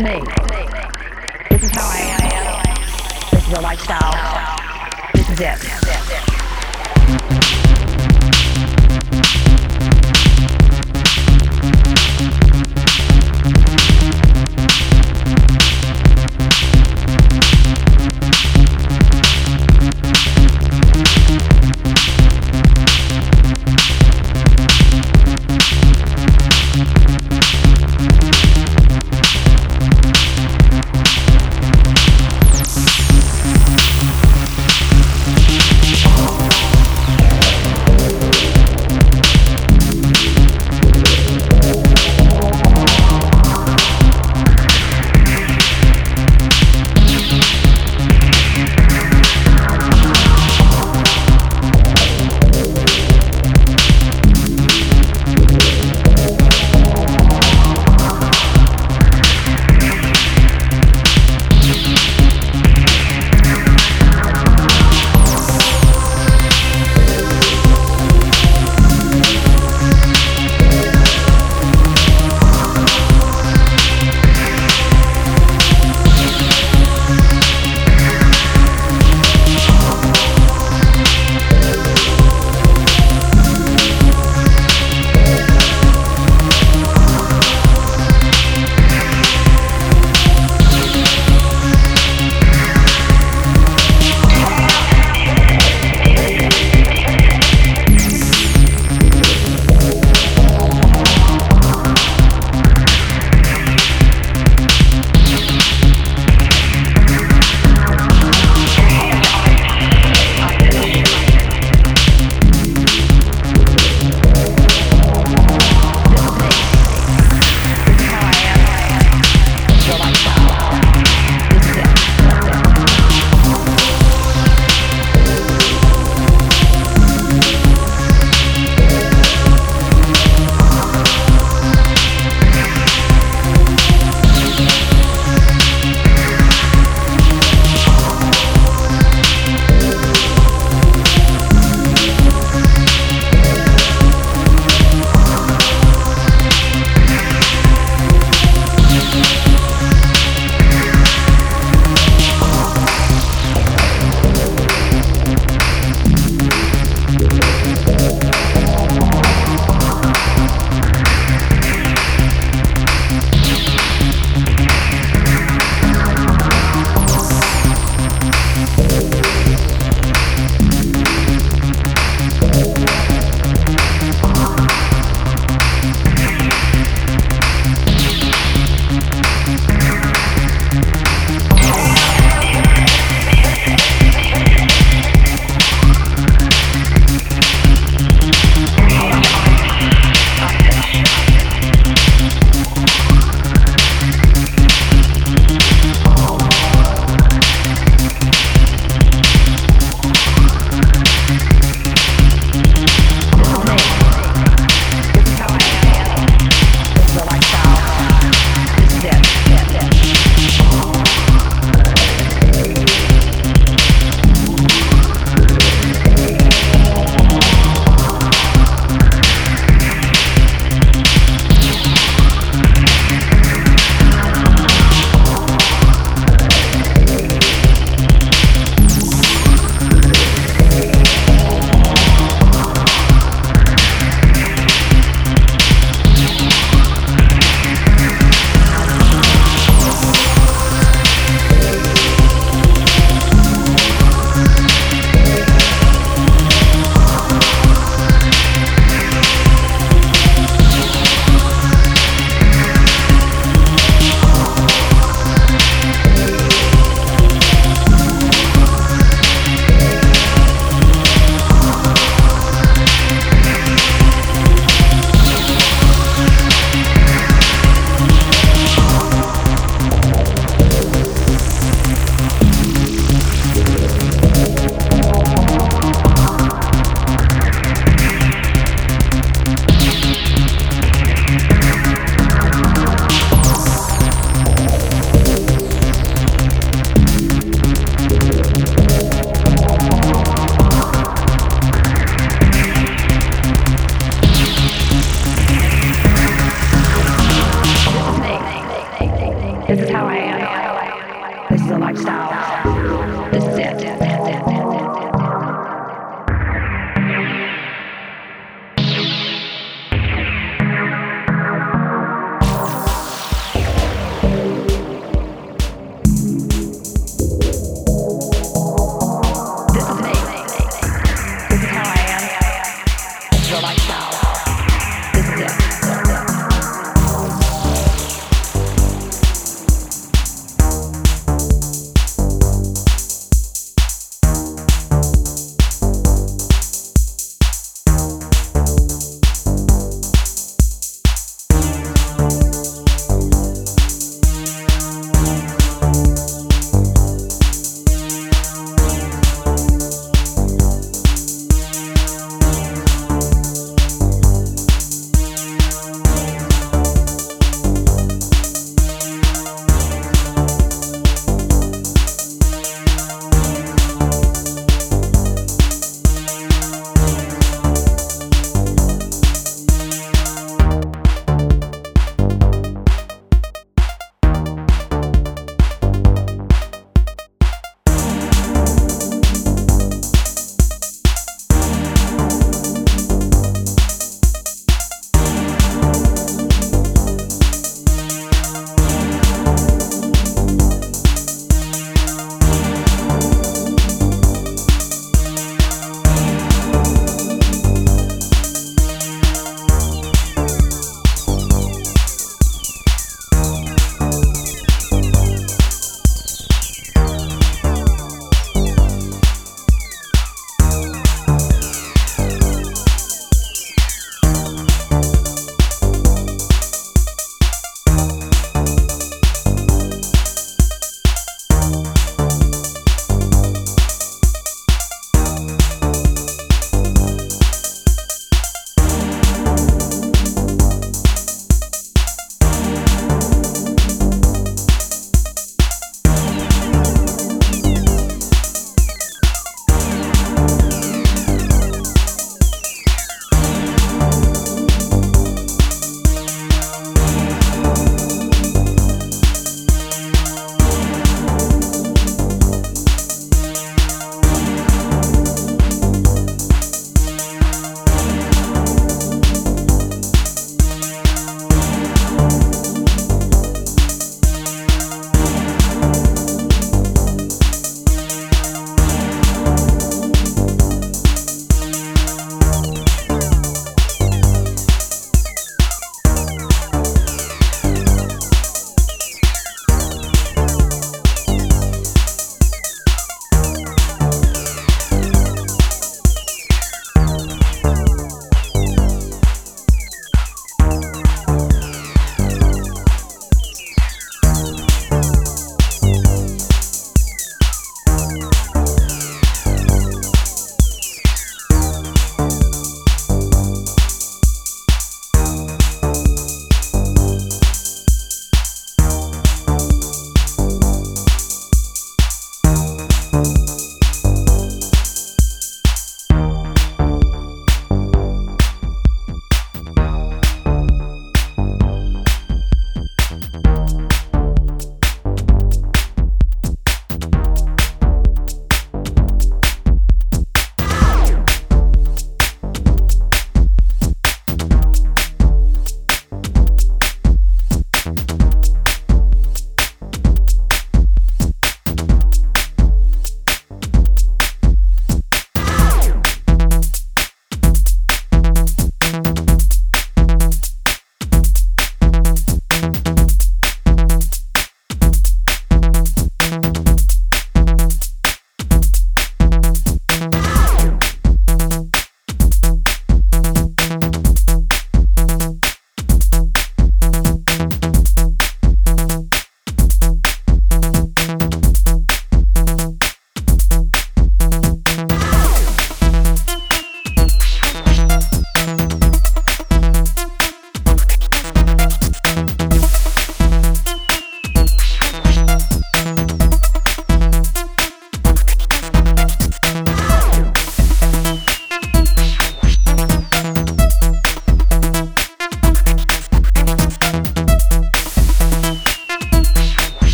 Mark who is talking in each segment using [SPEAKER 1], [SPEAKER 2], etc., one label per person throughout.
[SPEAKER 1] is me. This is how I am. This is the lifestyle. This is it.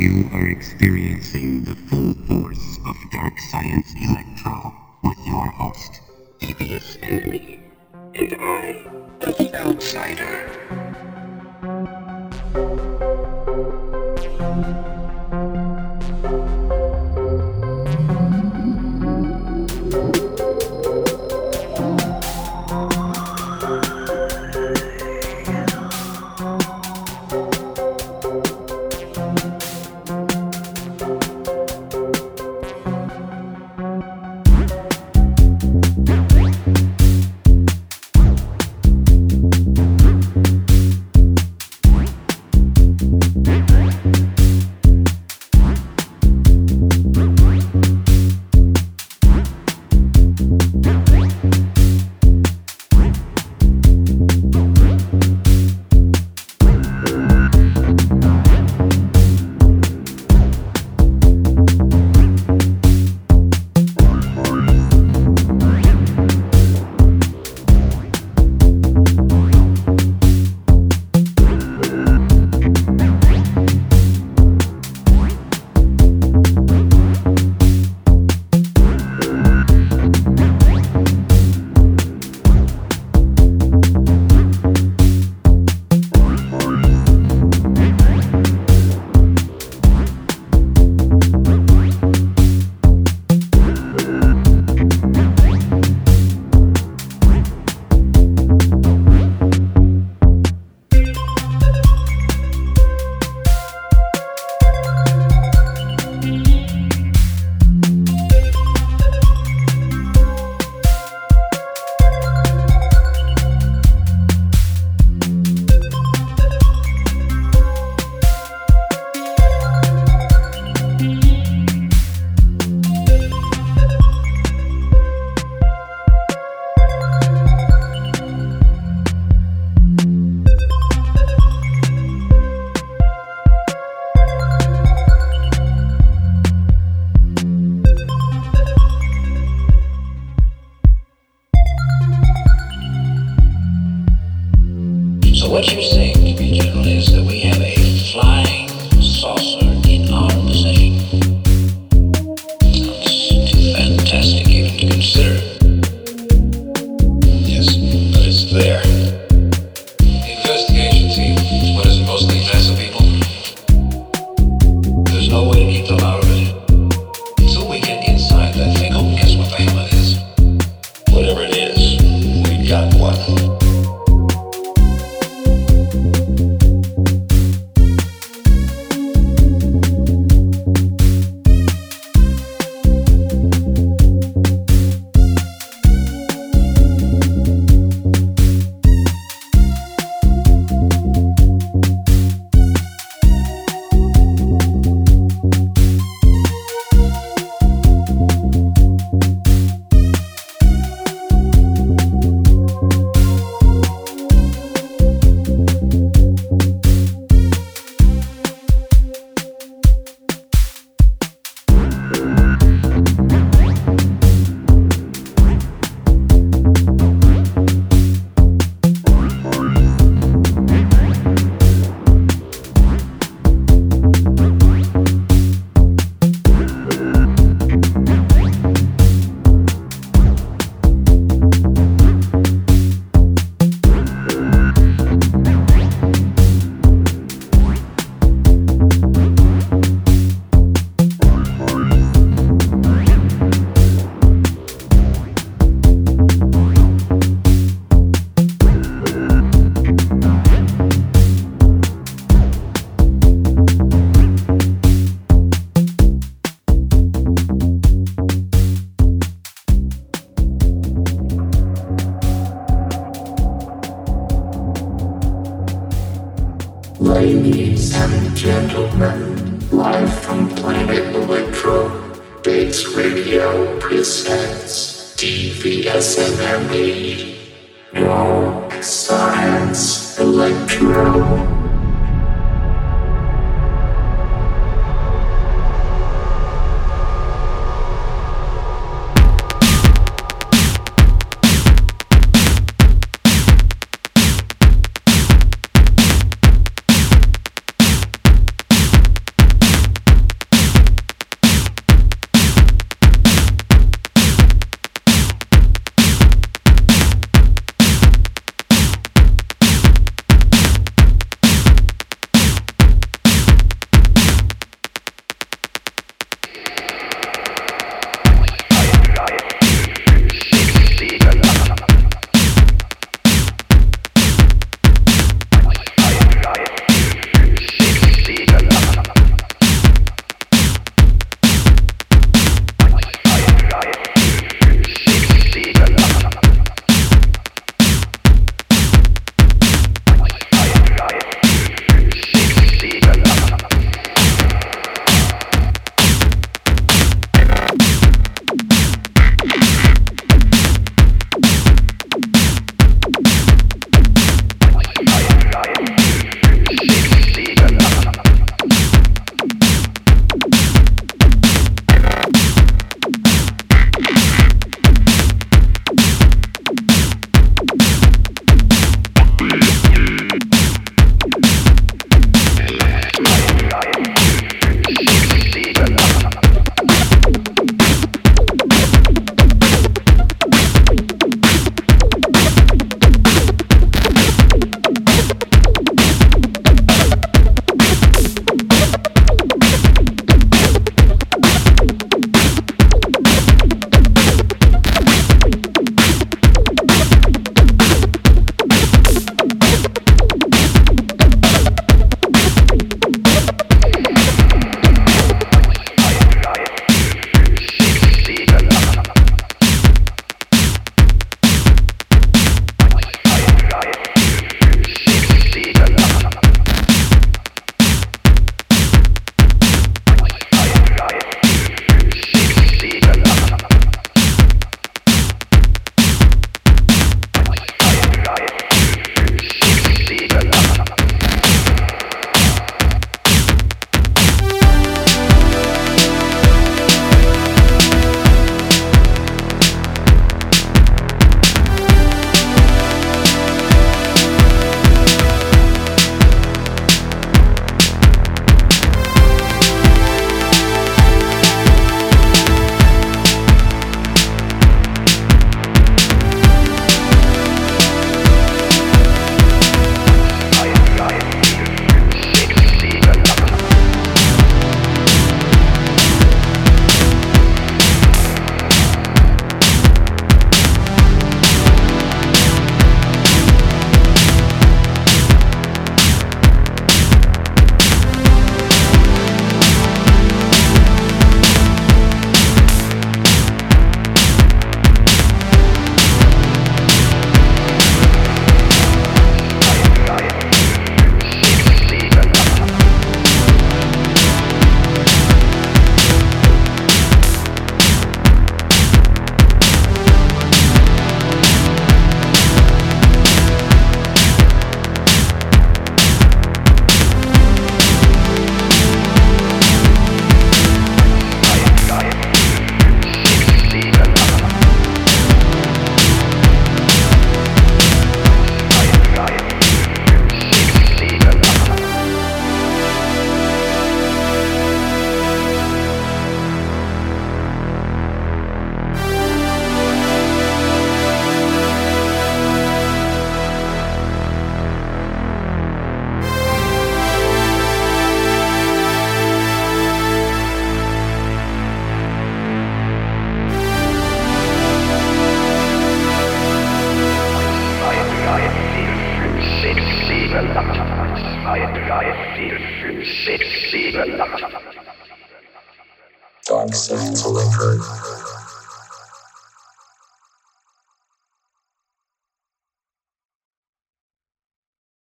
[SPEAKER 2] You are experiencing the full force of Dark Science Electro with your host, Devious Enemy, and I, The Outsider.